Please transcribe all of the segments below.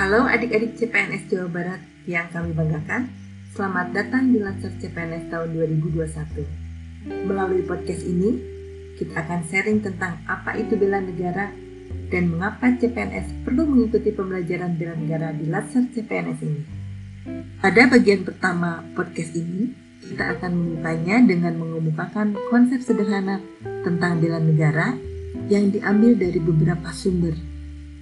Halo adik-adik CPNS Jawa Barat yang kami banggakan. Selamat datang di Latsar CPNS tahun 2021. Melalui podcast ini, kita akan sharing tentang apa itu bela negara dan mengapa CPNS perlu mengikuti pembelajaran bela negara di Latsar CPNS ini. Pada bagian pertama podcast ini, kita akan membukanya dengan mengemukakan konsep sederhana tentang bela negara yang diambil dari beberapa sumber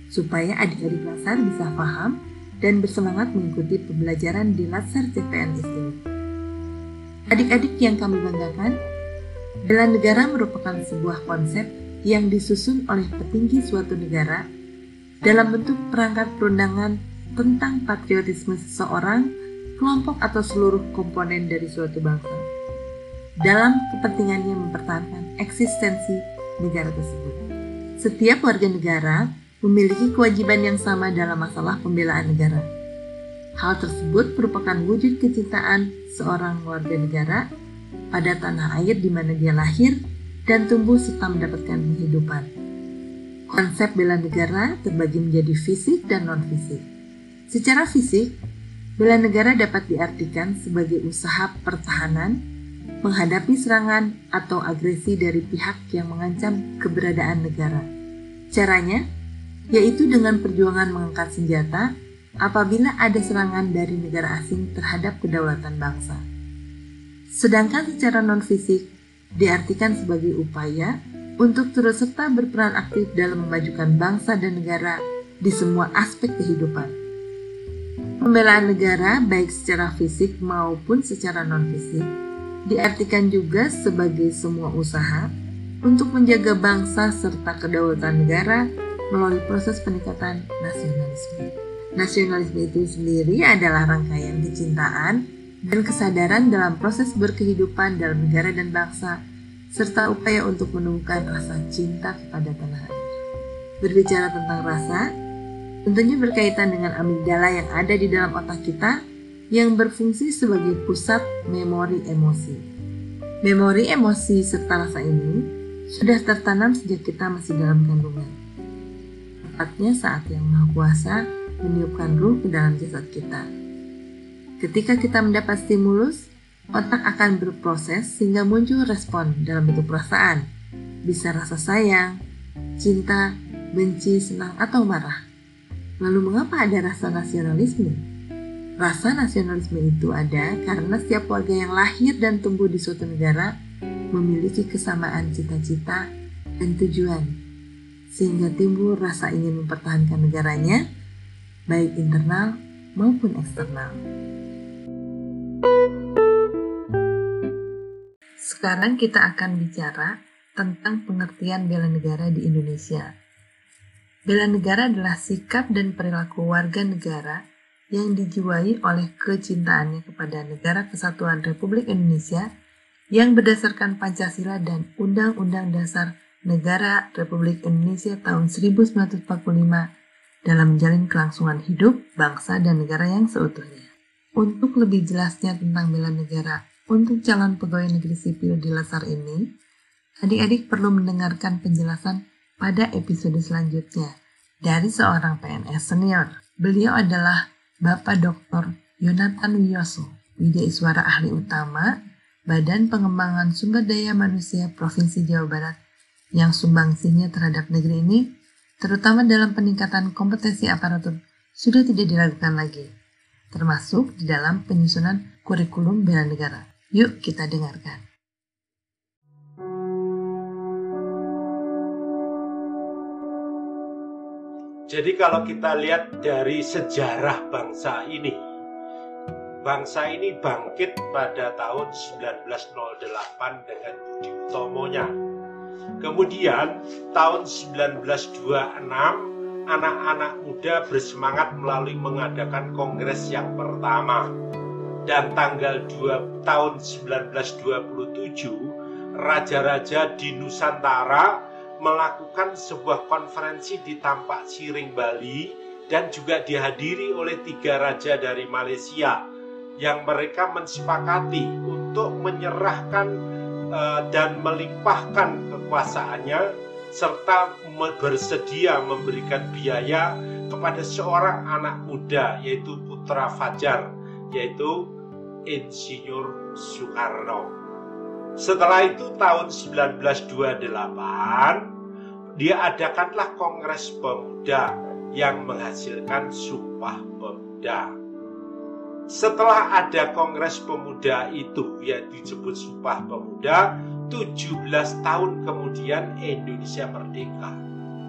supaya adik-adik Latsar bisa paham dan bersemangat mengikuti pembelajaran di Latsar CPNS ini. Adik-adik yang kami banggakan, bela negara merupakan sebuah konsep yang disusun oleh petinggi suatu negara dalam bentuk perangkat perundangan tentang patriotisme seseorang, kelompok atau seluruh komponen dari suatu bangsa dalam kepentingannya mempertahankan eksistensi negara tersebut. Setiap warga negara memiliki kewajiban yang sama dalam masalah pembelaan negara. Hal tersebut merupakan wujud kecintaan seorang warga negara pada tanah air di mana dia lahir dan tumbuh serta mendapatkan penghidupan. Konsep bela negara terbagi menjadi fisik dan non-fisik. Secara fisik, bela negara dapat diartikan sebagai usaha pertahanan menghadapi serangan atau agresi dari pihak yang mengancam keberadaan negara. Caranya, yaitu dengan perjuangan mengangkat senjata apabila ada serangan dari negara asing terhadap kedaulatan bangsa. Sedangkan secara non-fisik diartikan sebagai upaya untuk terus serta berperan aktif dalam memajukan bangsa dan negara di semua aspek kehidupan. Pembelaan negara baik secara fisik maupun secara non-fisik diartikan juga sebagai semua usaha untuk menjaga bangsa serta kedaulatan negara melalui proses peningkatan nasionalisme. Nasionalisme itu sendiri adalah rangkaian kecintaan dan kesadaran dalam proses berkehidupan dalam negara dan bangsa, serta upaya untuk menemukan rasa cinta kepada tanah air. Berbicara tentang rasa, tentunya berkaitan dengan amigdala yang ada di dalam otak kita yang berfungsi sebagai pusat memori emosi. Memori emosi serta rasa ini sudah tertanam sejak kita masih dalam kandungan tepatnya saat yang Maha Kuasa meniupkan ruh ke dalam jasad kita. Ketika kita mendapat stimulus, otak akan berproses sehingga muncul respon dalam bentuk perasaan. Bisa rasa sayang, cinta, benci, senang, atau marah. Lalu mengapa ada rasa nasionalisme? Rasa nasionalisme itu ada karena setiap warga yang lahir dan tumbuh di suatu negara memiliki kesamaan cita-cita dan tujuan sehingga timbul rasa ingin mempertahankan negaranya, baik internal maupun eksternal. Sekarang kita akan bicara tentang pengertian bela negara di Indonesia. Bela negara adalah sikap dan perilaku warga negara yang dijiwai oleh kecintaannya kepada negara kesatuan Republik Indonesia yang berdasarkan Pancasila dan Undang-Undang Dasar negara Republik Indonesia tahun 1945 dalam menjalin kelangsungan hidup bangsa dan negara yang seutuhnya. Untuk lebih jelasnya tentang bela negara untuk calon pegawai negeri sipil di Lesar ini, adik-adik perlu mendengarkan penjelasan pada episode selanjutnya dari seorang PNS senior. Beliau adalah Bapak Dr. Yonatan Wiyoso, Widya Iswara Ahli Utama, Badan Pengembangan Sumber Daya Manusia Provinsi Jawa Barat yang sumbangsinya terhadap negeri ini, terutama dalam peningkatan kompetensi aparatur, sudah tidak diragukan lagi, termasuk di dalam penyusunan kurikulum bela negara. Yuk kita dengarkan. Jadi kalau kita lihat dari sejarah bangsa ini, bangsa ini bangkit pada tahun 1908 dengan Budi Utomonya Kemudian tahun 1926 anak-anak muda bersemangat melalui mengadakan kongres yang pertama. Dan tanggal 2 tahun 1927 raja-raja di Nusantara melakukan sebuah konferensi di Tampak Siring Bali dan juga dihadiri oleh tiga raja dari Malaysia yang mereka mensepakati untuk menyerahkan uh, dan melimpahkan kekuasaannya serta bersedia memberikan biaya kepada seorang anak muda yaitu putra Fajar yaitu Insinyur Soekarno. Setelah itu tahun 1928 dia adakanlah Kongres Pemuda yang menghasilkan Sumpah Pemuda. Setelah ada Kongres Pemuda itu yang disebut Sumpah Pemuda, 17 tahun kemudian Indonesia merdeka.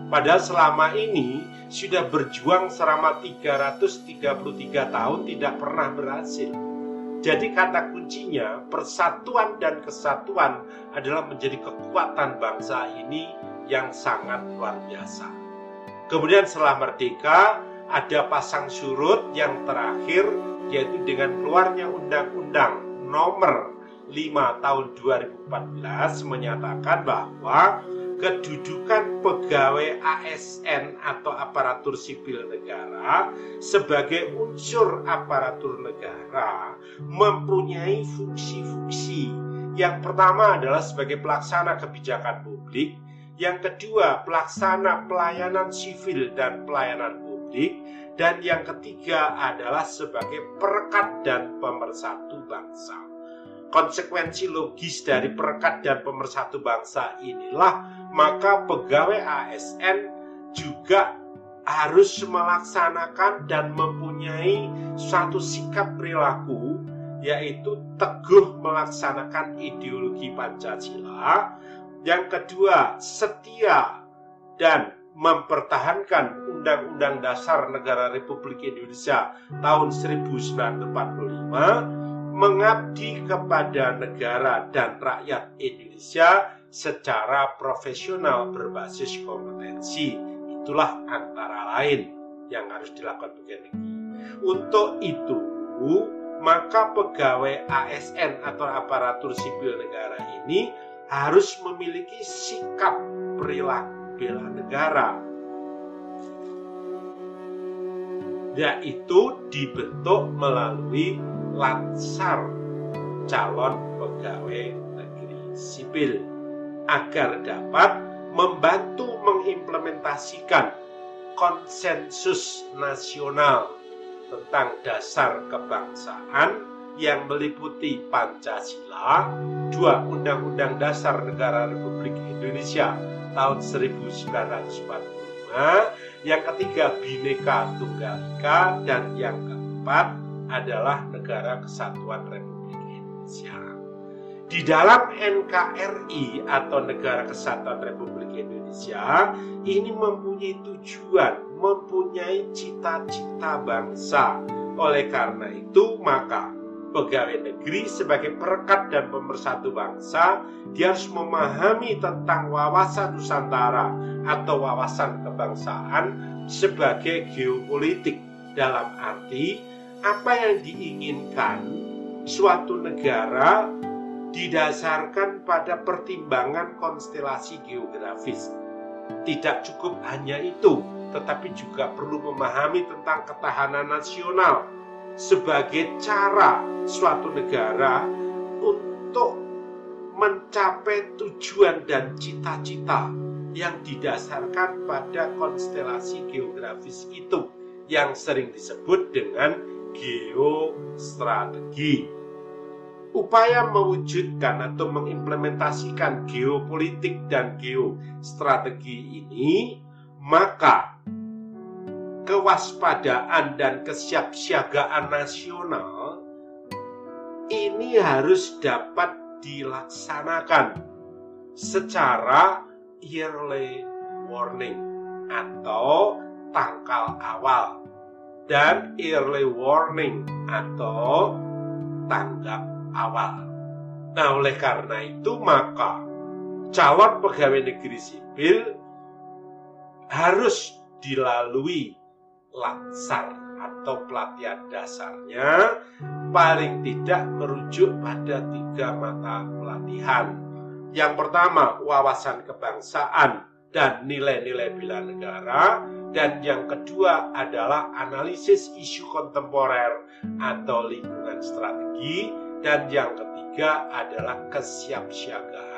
Padahal selama ini sudah berjuang selama 333 tahun tidak pernah berhasil. Jadi kata kuncinya persatuan dan kesatuan adalah menjadi kekuatan bangsa ini yang sangat luar biasa. Kemudian setelah merdeka ada pasang surut yang terakhir yaitu dengan keluarnya Undang-Undang Nomor 5 Tahun 2014 menyatakan bahwa kedudukan pegawai ASN atau aparatur sipil negara sebagai unsur aparatur negara mempunyai fungsi-fungsi. Yang pertama adalah sebagai pelaksana kebijakan publik, yang kedua pelaksana pelayanan sivil dan pelayanan publik, dan yang ketiga adalah sebagai perekat dan pemersatu bangsa. Konsekuensi logis dari perekat dan pemersatu bangsa inilah maka pegawai ASN juga harus melaksanakan dan mempunyai suatu sikap perilaku yaitu teguh melaksanakan ideologi Pancasila. Yang kedua, setia dan mempertahankan Undang-Undang Dasar Negara Republik Indonesia tahun 1945 mengabdi kepada negara dan rakyat Indonesia secara profesional berbasis kompetensi. Itulah antara lain yang harus dilakukan pegawai negeri. Untuk itu, maka pegawai ASN atau aparatur sipil negara ini harus memiliki sikap perilaku bela negara yaitu dibentuk melalui latsar calon pegawai negeri sipil agar dapat membantu mengimplementasikan konsensus nasional tentang dasar kebangsaan yang meliputi Pancasila, dua Undang-Undang Dasar Negara Republik Indonesia tahun 1945, yang ketiga Bhinneka Tunggal Ika, dan yang keempat adalah Negara Kesatuan Republik Indonesia. Di dalam NKRI atau Negara Kesatuan Republik Indonesia ini mempunyai tujuan, mempunyai cita-cita bangsa. Oleh karena itu, maka pegawai negeri sebagai perekat dan pemersatu bangsa, dia harus memahami tentang wawasan Nusantara atau wawasan kebangsaan sebagai geopolitik dalam arti apa yang diinginkan suatu negara didasarkan pada pertimbangan konstelasi geografis. Tidak cukup hanya itu, tetapi juga perlu memahami tentang ketahanan nasional, sebagai cara suatu negara untuk mencapai tujuan dan cita-cita yang didasarkan pada konstelasi geografis itu yang sering disebut dengan geostrategi. Upaya mewujudkan atau mengimplementasikan geopolitik dan geostrategi ini maka kewaspadaan dan kesiapsiagaan nasional ini harus dapat dilaksanakan secara yearly warning atau tangkal awal dan early warning atau tanggap awal. Nah, oleh karena itu maka calon pegawai negeri sipil harus dilalui latsar atau pelatihan dasarnya paling tidak merujuk pada tiga mata pelatihan. Yang pertama, wawasan kebangsaan dan nilai-nilai bela negara. Dan yang kedua adalah analisis isu kontemporer atau lingkungan strategi. Dan yang ketiga adalah kesiapsiagaan